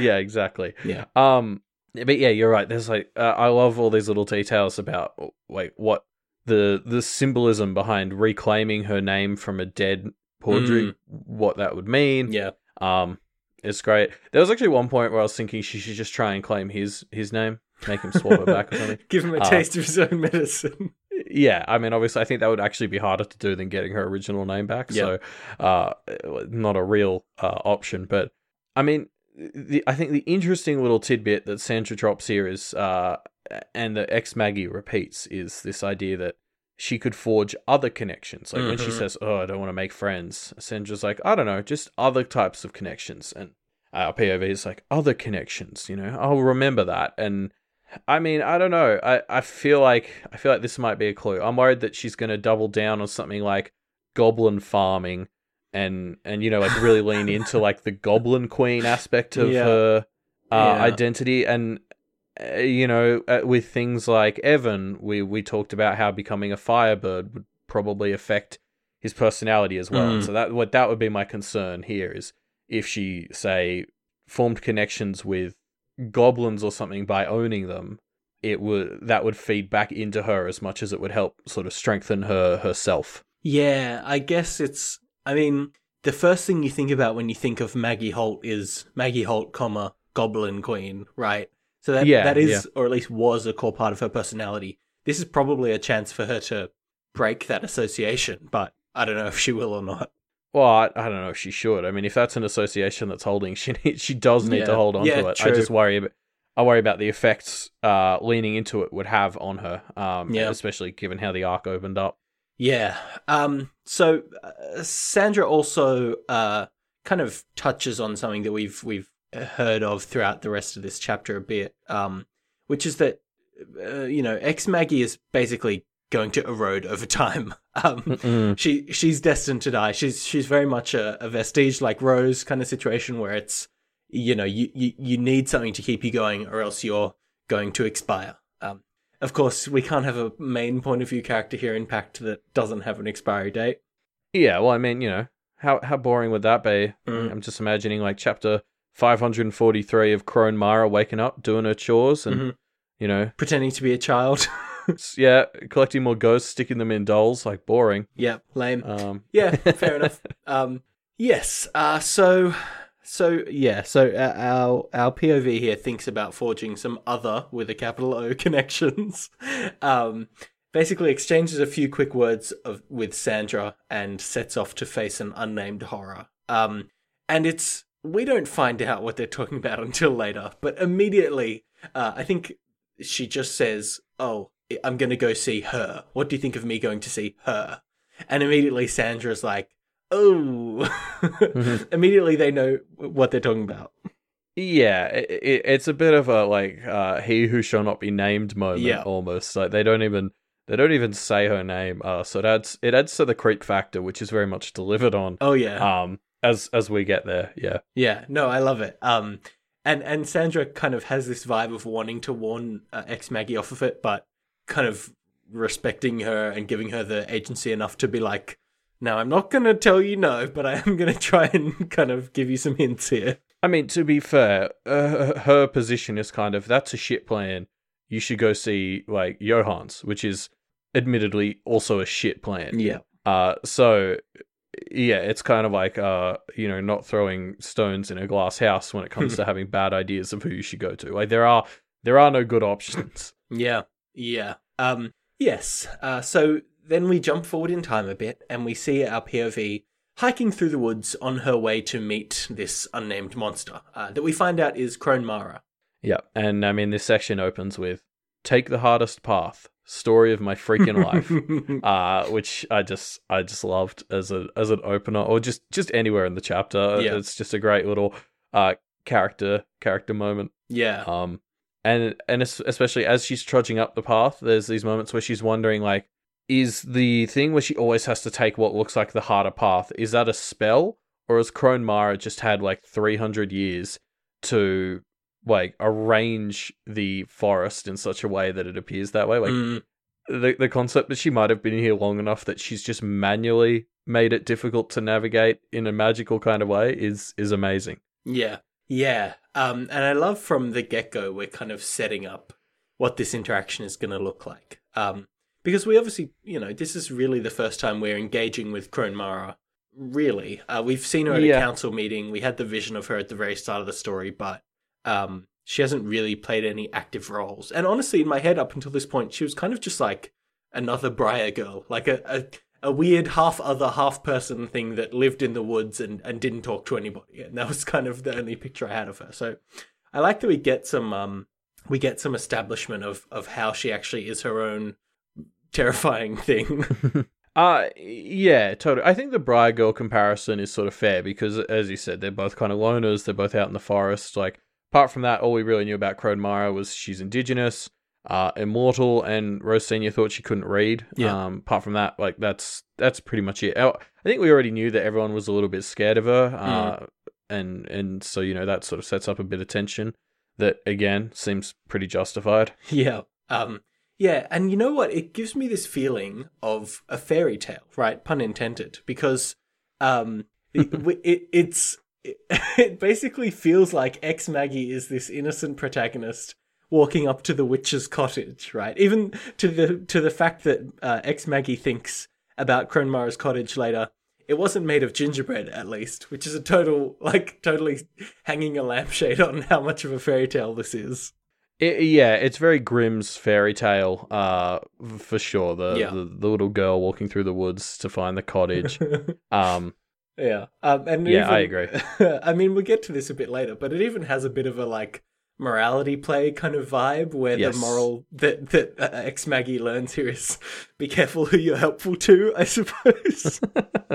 yeah, exactly. Yeah. Um, but yeah, you're right. There's like uh, I love all these little details about like what the the symbolism behind reclaiming her name from a dead Padraic, what that would mean. Mm. Yeah, Um, it's great. There was actually one point where I was thinking she should just try and claim his his name, make him swap it back or something. (laughs) give him a Uh, taste of his own medicine. (laughs) Yeah, I mean, obviously, I think that would actually be harder to do than getting her original name back. Yeah. So, uh, not a real uh, option. But I mean, the, I think the interesting little tidbit that Sandra drops here is, uh, and the ex Maggie repeats, is this idea that she could forge other connections. Like when she Mhm. says, "Oh, I don't want to make friends," Sandra's like, "I don't know, just other types of connections." And our POV is like, "Other connections," you know. I'll remember that and. I mean, I don't know. I, I feel like I feel like this might be a clue. I'm worried that she's going to double down on something like goblin farming and and you know like really lean (laughs) into like the goblin queen aspect of Yeah. her uh, Yeah. identity and uh, you know, uh, with things like Evan, we we talked about how becoming a Firebird would probably affect his personality as well. Mm. So that what that would be my concern here is if she say formed connections with goblins or something by owning them, it would that would feed back into her as much as it would help sort of strengthen her herself. Yeah, I guess it's. I mean, the first thing you think about when you think of Maggie Holt is Maggie Holt, comma Goblin Queen, right? So that Yeah, that is, yeah. or at least was, a core part of her personality. This is probably a chance for her to break that association, but I don't know if she will or not. Well, I, I don't know if she should. I mean, if that's an association that's holding, (laughs) she need, she does need to hold on Yeah, to it. I just worry about I worry about the effects uh, leaning into it would have on her. Um, Yeah. especially given how the arc opened up. Yeah. Um. So uh, Sandra also uh kind of touches on something that we've we've heard of throughout the rest of this chapter a bit. Um, which is that uh, you know ex Maggie is basically going to erode over time. (laughs) Um, she she's destined to die. She's she's very much a, a vestige like Rose kind of situation where it's you know you, you you need something to keep you going or else you're going to expire. Um, of course, we can't have a main point of view character here in Pact that doesn't have an expiry date. Yeah, well, I mean, you know, how how boring would that be? Mm. I'm just imagining like chapter 543 of Crone Mara waking up, doing her chores, and Mhm. you know, Pretending to be a child. (laughs) yeah, collecting more ghosts, sticking them in dolls, like boring. yeah, lame. Um, yeah, (laughs) fair enough. Um, yes. Uh, so, so yeah. So uh, our our POV here thinks about forging some other with a capital O (laughs) connections. Um, basically exchanges a few quick words of with Sandra and sets off to face an unnamed horror. Um, and it's we don't find out what they're talking about (laughs) until later, but immediately, uh, I think she just says, "Oh, I'm going to go see her. What do you think of me going to see her?" And immediately Sandra's like, "Oh." (laughs) immediately they know what they're talking about. yeah, it, it, it's a bit of a like uh, he who shall not be named moment Yeah. almost. Like they don't even they don't even say her name. Uh, so it adds it adds to the creep factor, which is very much delivered on. Oh yeah. Um, as as we get there, yeah. Yeah, no, I love it. Um, and and Sandra kind of has this vibe of wanting to warn uh, ex Maggie off of it, but kind of respecting her and giving her the agency enough to be like, now I'm not going to tell you no, but I am going (laughs) to try and kind of give you some hints here." I mean, to be fair, uh, her position is kind of that's a shit plan. You should go see like Johannes, which is admittedly also a shit plan. Yeah, Uh, so yeah, it's kind of like uh, you know, not throwing stones in a glass house when it comes to (laughs) having bad ideas of who you should go to. Like there are there are no good options. (laughs) yeah, yeah. Um, yes. Uh, so then we jump forward in time a bit, and we see our POV hiking through the woods on her way to meet this unnamed monster uh, that we find out is Crone Mara. Yeah, and I mean this section opens with "Take the hardest path." Story of my freaking life. (laughs) uh, which I just I just loved as a as an opener, or just just anywhere in the chapter. Yeah. It's just a great little uh character character moment. yeah. Um, and and especially as she's trudging up the path, there's these moments where she's wondering like, is the thing where she always has to take what looks like the harder path is that a spell, or has Crone Mara just had like 300 years to like arrange the forest in such a way that it appears that way? Like Mm, the the concept that she might have been here long enough that she's just manually made it difficult to navigate in a magical kind of way is is amazing. yeah. Yeah. Um, and I love from the get go, we're kind of setting up what this interaction is going to look like. Um, because we obviously, you know, this is really the first time we're engaging with Crone Mara. Really, uh, we've seen her at Yeah. a council meeting. We had the vision of her at the very start of the story, but um, she hasn't really played any active roles. And honestly, in my head, up until this point, she was kind of just like another Briar girl, like a, a a weird half other, half person thing that lived in the woods and, and didn't talk to anybody. And that was (laughs) kind of the only picture I had of her. So I like that we get some um we get some establishment of of how she actually is her own terrifying (laughs) thing. (laughs) Uh yeah, totally. I think the Briar Girl comparison is sort of fair because, as you said, they're both kind of loners. They're both out in the forest. Like, apart from that, all we really knew about Crone Mara was she's indigenous, uh, immortal, and Rose Senior thought she couldn't read. Yeah. Um, apart from that, like that's that's pretty much it. Oh, I think we already knew that everyone was a little bit scared of her, uh, and and so you know that sort of sets up a bit of tension that again seems pretty justified. (laughs) Yeah. Um yeah, and you know what? It gives me this feeling of a fairy tale, right? Pun intended, because um it, (laughs) it it's it (laughs) basically feels like ex Maggie is this innocent protagonist walking up to the witch's cottage, right? Even to the to the fact that uh, ex Maggie thinks about Crone Mara's cottage later. It wasn't made of gingerbread, at least, which is a total like totally hanging a lampshade on how much of a fairy tale this is. It, yeah, it's very Grimm's fairy tale, uh, for sure. The, Yeah. the the little girl walking through the woods to find the cottage. (laughs) um, Yeah, um, and Yeah, I agree. (laughs) I mean, we'll get to this a bit later, but it even has a bit of a like morality play kind of vibe, where Yes. the moral that that uh, ex Maggie learns here is be careful who you're helpful to. I suppose.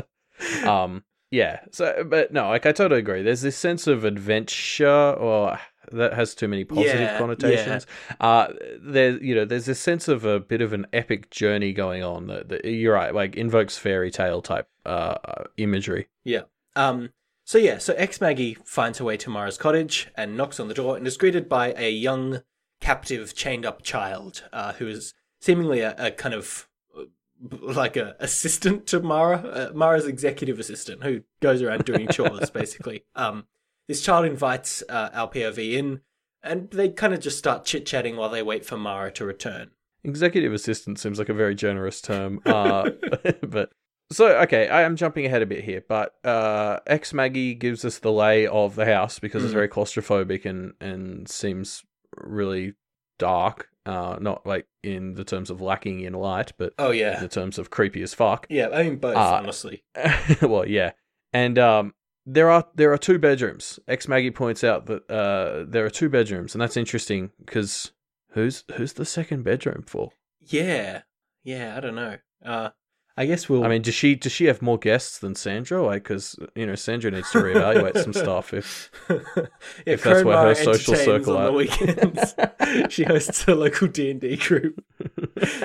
(laughs) um, yeah. So, but no, like I totally agree. There's this sense of adventure, or that has too many positive Yeah, connotations. Uh, there, you know, there's a sense of a bit of an epic journey going on. That, that you're right, like invokes fairy tale type uh imagery. Yeah. Um. So yeah. So ex Maggie finds her way to Mara's cottage and knocks on the door and is greeted by a young, captive, chained up child, uh, who is seemingly a, a kind of uh, like a assistant to Mara, uh, Mara's executive assistant, who goes around doing chores (laughs) basically. Um. This child invites uh, our POV in, and they kind of just start chit chatting while they wait for Mara to return. Executive assistant seems like a very generous term. Uh, (laughs) but so okay, I am jumping ahead a bit here, but uh, ex Maggie gives us the lay of the house because it's Mhm. very claustrophobic and and seems really dark. Uh, not like in the terms of lacking in light, but Oh yeah, in the terms of creepy as fuck. Yeah. I mean both, Uh, honestly. (laughs) well, yeah, and um, there are there are two bedrooms. Ex Maggie points out that uh, there are two bedrooms, and that's interesting because who's who's the second bedroom for? Yeah. Yeah. I don't know. Uh. I guess we'll. I mean, does she does she have more guests than Sandra? Like, because you know Sandra needs to reevaluate some stuff. If (laughs) yeah, if that's where her social circle on the weekends. (laughs) she hosts a local D and D group.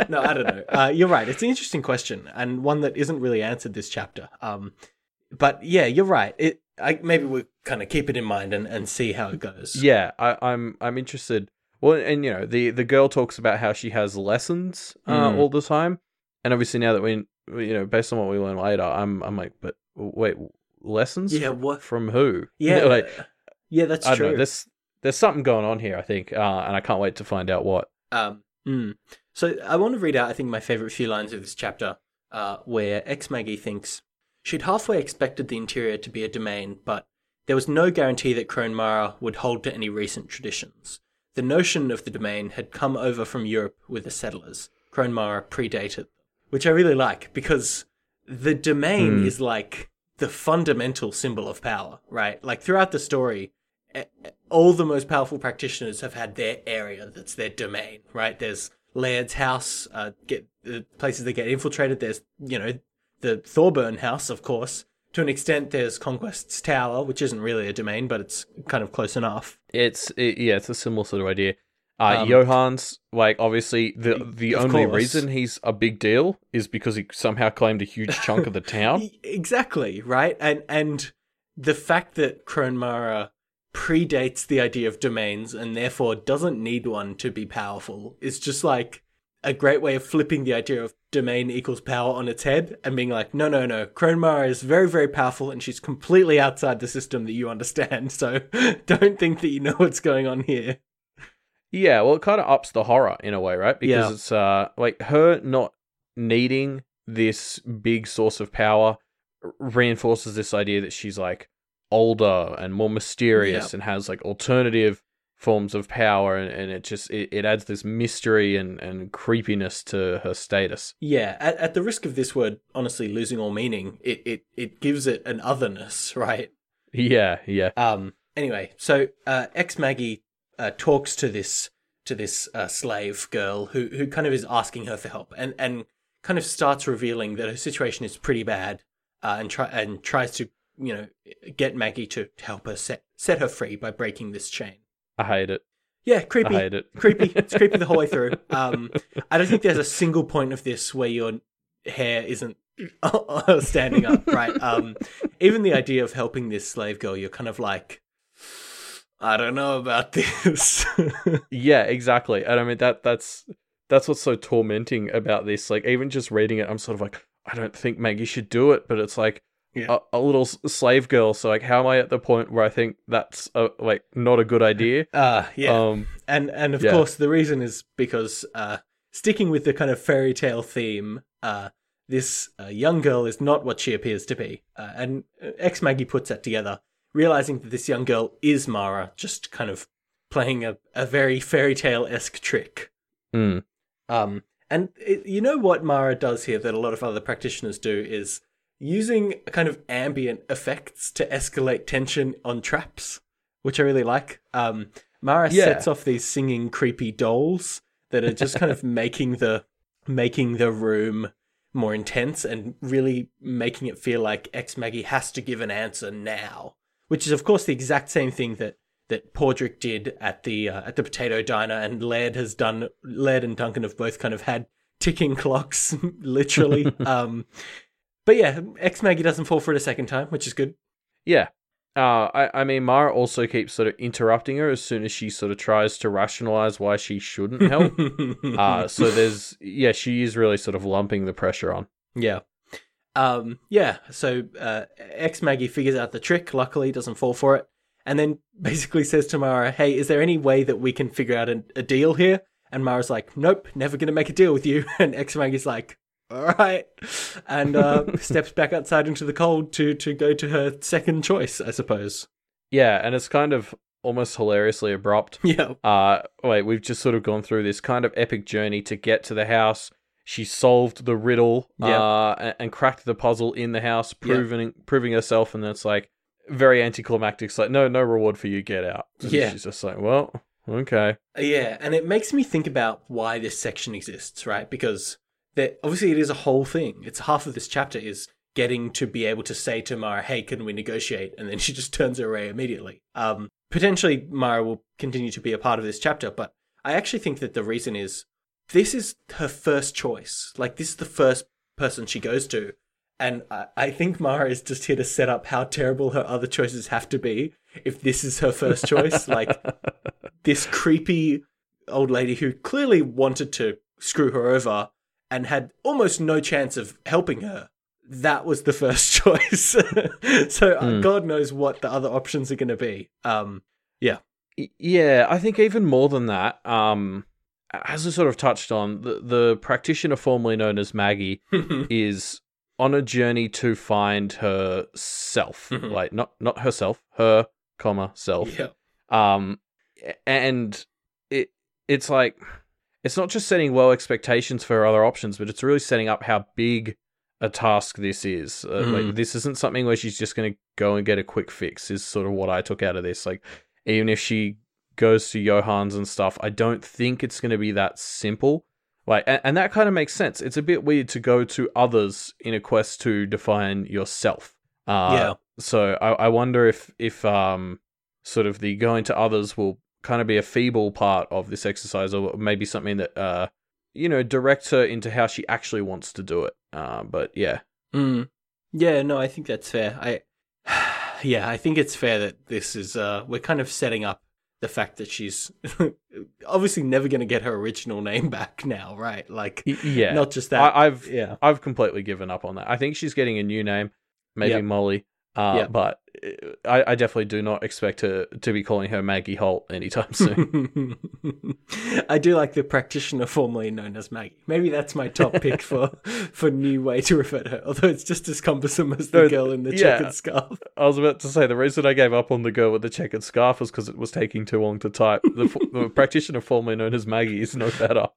No, I don't know. Uh, you're right. It's an interesting question and one that isn't really answered this chapter. Um, but yeah, you're right. It I, maybe we kind of keep it in mind and, and see how it goes. yeah, I, I'm I'm interested. Well, and you know the the girl talks about how she has lessons uh, Mm. all the time, and obviously now that we you know based on what we learn later, I'm I'm like, but wait, lessons? Yeah, From- what- from who? (laughs) Yeah, like yeah, that's I don't true. know. There's there's something going on here, I think, uh, and I can't wait to find out what. Um, mm. So I want to read out, I think, my favorite few lines of this chapter, uh, where ex Maggie thinks she'd halfway expected the interior to be a domain, but there was no guarantee that Crone Mara would hold to any recent traditions. The notion of the domain had come over from Europe with the settlers. Crone Mara predated, which I really like because the domain Hmm. is like the fundamental symbol of power, right? Like throughout the story, all the most powerful practitioners have had their area that's their domain, right? There's Laird's house, uh, get the places that get infiltrated. There's you know the Thorburn house, of course. To an extent, there's Conquest's Tower, which isn't really a domain, but it's kind of close enough. It's it, yeah, it's a similar sort of idea. Uh, Um, Johannes like obviously the the only course. reason he's a big deal is because he somehow claimed a huge chunk of the (laughs) town. Exactly, right? And and the fact that Crone Mara predates the idea of domains and therefore doesn't need one to be powerful is just like a great way of flipping the idea of domain equals power on its head and being like, no, no, no, Crone Mara is very, very powerful and she's completely outside the system that you understand. (laughs) So don't think that you know what's going on here. Yeah, well, it kind of ups the horror in a way, right? Because Yeah. it's uh like her not needing this big source of power reinforces this idea that she's like older and more mysterious Yep. and has like alternative forms of power and, and it just it, it adds this mystery and, and creepiness to her status Yeah, at, at the risk of this word honestly losing all meaning, it, it, it gives it an otherness, (laughs) right? yeah yeah Um. Anyway, so uh, ex Maggie uh, talks to this to this uh, slave girl who who kind of is asking her for help and and kind of starts revealing that her situation is pretty bad, uh, and try and tries to you know get Maggie to help her set set her free by breaking this chain. I hate it Yeah, creepy. i hate it creepy. It's creepy the whole way through. (laughs) Um, I don't think there's a single point of this where your hair isn't (laughs) standing up, right? Um, even the idea of helping this slave girl, you're kind of like, I don't know about (laughs) this. yeah, exactly. And I mean that that's that's what's so tormenting about this. Like even just reading it, I'm sort of like, I don't think Maggie should do it, but it's like Yeah. a, a little slave girl. So like, how am I at the point where I think that's a, like not a good idea? (laughs) uh yeah. Um, and and of yeah. course the reason is because uh sticking with the kind of fairy tale theme, uh this uh, young girl is not what she appears to be. Uh, and ex Maggie puts that together, realizing that this young girl is Mara, just kind of playing a, a very fairy tale esque trick. mm, Um, and it, you know what Mara does here that a lot of other practitioners do is using kind of ambient effects to escalate tension on traps, which I really like. Um, Mara Yeah. sets off these singing creepy dolls that are just kind of (laughs) making the making the room more intense and really making it feel like ex Maggie has to give an answer now, which is of course the exact same thing that that Padraic did at the uh, at the potato diner, and Laird has done. Laird and Duncan have both kind of had ticking clocks, (laughs) literally. (laughs) um, but yeah, ex Maggie doesn't fall for it a second time, which is good. yeah. Uh, I, I mean, Mara also keeps sort of interrupting her as soon as she sort of tries to rationalize why she shouldn't help. (laughs) uh, so there's, yeah, she is really sort of lumping the pressure on. Yeah. Um, yeah, so uh, ex Maggie figures out the trick, luckily, doesn't fall for it, and then (laughs) basically says to Mara, Hey, is there any way that we can figure out a, a deal here? And Mara's like, Nope, never gonna make a deal with you. (laughs) And ex Maggie's like, All right. And uh, (laughs) steps back outside into the cold to, to go to her second choice, I suppose. Yeah, and it's kind of almost hilariously abrupt. (laughs) Yeah. Uh, wait, we've just sort of gone through this kind of epic journey to get to the house. She solved the riddle, Yeah. uh, and, and cracked the puzzle in the house, Yeah. proving proving herself, and it's like very anticlimactic. It's like, no, no reward for you, get out. And Yeah. she's just like, well, okay, Yeah, and it makes me think about why this section exists, right? Because there, obviously it is a whole thing. It's half of this chapter is getting to be able to say to Mara, "Hey, can we negotiate?" And then she just (laughs) turns her away immediately. Um, potentially Mara will continue to be a part of this chapter, but I actually think that the reason is this is her first choice. Like this is the first person she goes to. And I, I think Mara is just here to set up how terrible her other choices have to be if this is her first choice. like (laughs) this creepy old lady who clearly wanted to screw her over and had almost no chance of helping her. That was the (laughs) first choice. (laughs) so Hmm. God knows what the other options are going to be. Um, Y- yeah, I think even more than that. Um, as I sort of touched on, the the practitioner formerly known as Maggie (laughs) is on a journey to find herself, Mhm. like not not herself, her comma self. yeah. Um, and it it's like it's not just setting low expectations for other options, but it's really setting up how big a task this is. Uh, Mm. Like this isn't something where she's just going to go and get a quick fix. Is sort of what I took out of this. Like even if she goes to Johannes and stuff, I don't think it's going to be that simple. Like, and, and that kind of makes sense. It's a bit weird to go to others in a quest to define yourself. Uh, Yeah. So I, I wonder if if um sort of the going to others will kind of be a feeble part of this exercise, or maybe something that uh you know directs her into how she actually wants to do it. Uh, but yeah, Mm. Yeah, no, I think that's fair. I (sighs) yeah, I think it's fair that this is uh we're kind of setting up the fact that she's (laughs) obviously never going to get her original name back now, right? Like yeah. not just that. I, I've yeah. I've completely given up on that. I think she's getting a new name, maybe Yep. Molly. Uh. But uh, I, I definitely do not expect her to be calling her Maggie Holt anytime soon. (laughs) I do like the practitioner formerly known as Maggie. Maybe that's my top pick (laughs) for for new way to refer to her. Although it's just as cumbersome as the No, girl in the yeah. checkered scarf. I was about to say the reason I gave up on the girl with the checkered scarf was because it was taking too long to type. The, the (laughs) practitioner formerly known as Maggie is no better.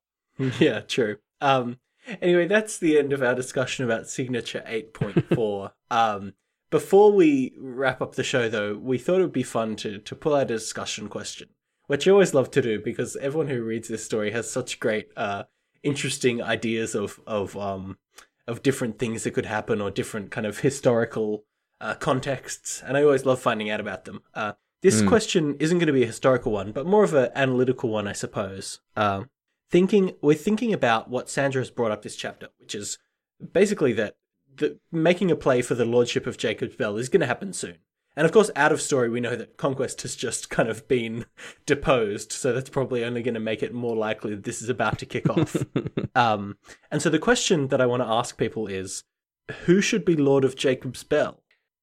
Yeah, true. Um, anyway, that's the end of our discussion about Signature 8.4. um, before we wrap up the show, though, we thought it would be fun to, to pull out a discussion question, which I always love to do because everyone who reads this story has such great, uh, interesting ideas of, of, um, of different things that could happen or different kind of historical uh, contexts. And I always love finding out about them. Uh, this Hmm. question isn't going to be a historical one, but more of an analytical one, I suppose. Um, thinking we're thinking about what Sandra has brought up this chapter, which is basically that the making a play for the lordship of Jacob's Bell is going to happen soon, And of course, out of story, we know that Conquest has just kind of been (laughs) deposed, so that's probably only going to make it more likely that this is about to kick off. (laughs) um, and so the question that I want to ask people is, who should be Lord of Jacob's Bell?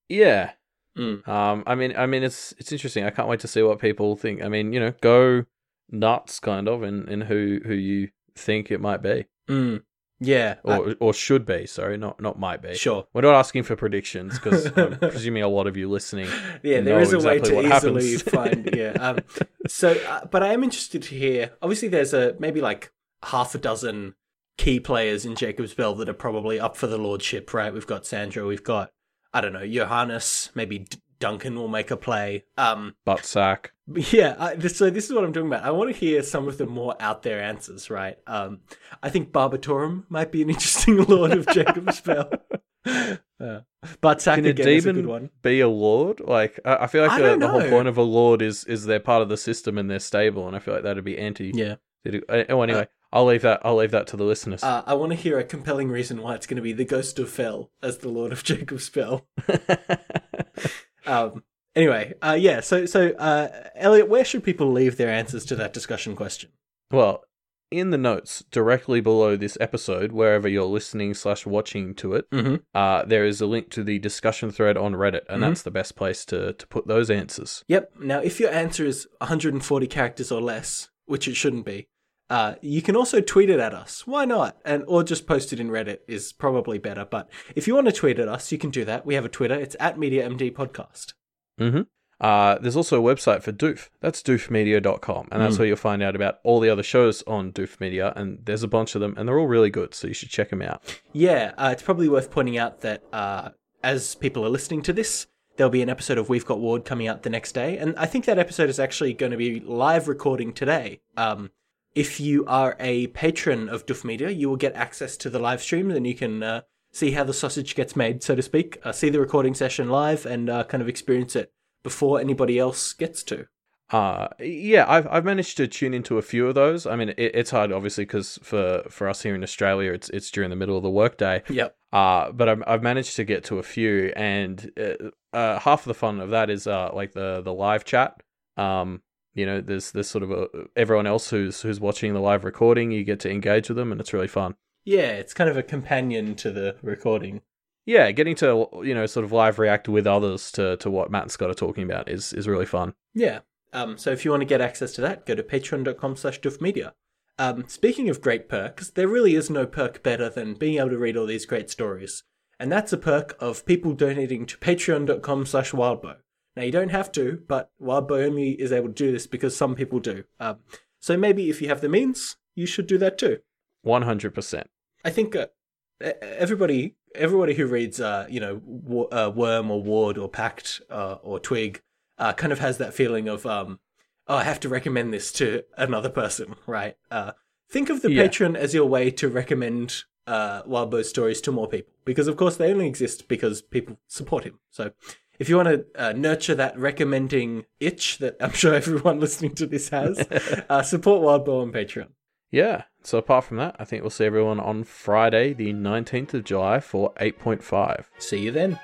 Yeah. Mm. Um, I mean, I mean, it's it's interesting. I can't wait to see what people think. I mean, you know, go nuts, kind of, in, in who who you think it might be, Mm. Yeah, I- or or should be. Sorry, not not might be. sure. We're not asking for predictions because (laughs) I'm presuming a lot of you listening. Yeah, there know is a way exactly to what easily happens. (laughs) find. Yeah. Um, so, uh, but I am interested to hear. Obviously, there's a maybe like half a dozen key players in Jacob's Bell that are probably up for the lordship. Right? We've got Sandra. We've got I don't know Johannes. Maybe D- Duncan will make a play. Um, Butt sack. (laughs) yeah. I, this, so this is what I'm talking about. I want to hear some of the more out there answers. Right? Um, I think Barbatorum might be an interesting (laughs) Lord of Jacob's Bell. (laughs) Uh, but Sack Can a again is a good demon one. be a lord? Like, I, I feel I like the, the whole point of a lord is is they're part of the system and they're stable, and I feel like that'd be anti. Yeah. Oh, anyway, I'll leave that. I'll leave that to the listeners. Uh, I want to hear a compelling reason why it's going to be the Ghost of Fell as the Lord of Jacob's Spell. Um, anyway, uh, yeah. So, so uh, Elliot, where should people leave their answers to that discussion question? Well, in the notes directly below this episode, wherever you're listening slash watching to it, Mm-hmm. uh, there is a link to the discussion thread on Reddit, and Mhm. that's the best place to to put those answers. Yep. Now, if your answer is 140 characters or less, which it shouldn't be, uh, you can also tweet it at us. Why not? And or just post it in Reddit is probably better. But if you want to tweet at us, you can do that. We have a Twitter. It's at MediaMD Podcast. Mm-hmm. Uh, there's also a website for Doof. That's doofmedia.com, and that's Mm. where you'll find out about all the other shows on Doof Media, and there's a bunch of them, and they're all really good, so you should check them out. Yeah, uh, it's probably worth pointing out that uh, as people are listening to this, there'll be an episode of We've Got Ward coming out the next day, and I think that episode is actually going to be live recording today. Um, if you are a patron of Doof Media, you will get access to the live stream, and you can uh, see how the sausage gets made, so to speak. Uh, see the recording session live and uh, kind of experience it before anybody else gets to. Uh, yeah, I've I've managed to tune into a few of those. I mean, it, it's hard, obviously, because for for us here in Australia, it's it's during the middle of the workday. Yep. Uh, but I've, I've managed to get to a few, and uh, uh, half of the fun of that is uh, like the the live chat. Um, you know, there's there's sort of a, everyone else who's who's watching the live recording. You get to engage with them, and it's really fun. Yeah, it's kind of a companion to the recording. Yeah, getting to you know sort of live react with others to to what Matt and Scott are talking about is is really fun. Yeah. Um, so if you want to get access to that, go to patreon.com slash doofmedia. Um, speaking of great perks, there really is no perk better than being able to read all these great stories. And that's a perk of people donating to patreon.com slash wildbow. Now, you don't have to, but Wildbow only is able to do this because some people do. Um, so maybe if you have the means, you should do that too. One hundred percent. I think uh, everybody everybody who reads uh, you know uh, Worm or Ward or Pact uh, or Twig uh, kind of has that feeling of um, oh I have to recommend this to another person, (laughs) right? Uh, think of the Yeah. Patreon as your way to recommend uh, Wildbow stories to more people because of course they only exist because people support him. So. If you want to uh, nurture that recommending itch that I'm sure (laughs) everyone listening to this has, (laughs) uh, support Wildbow on Patreon. Yeah. So apart from that, I think we'll see everyone on Friday, the nineteenth of July, for eight point five. See you then.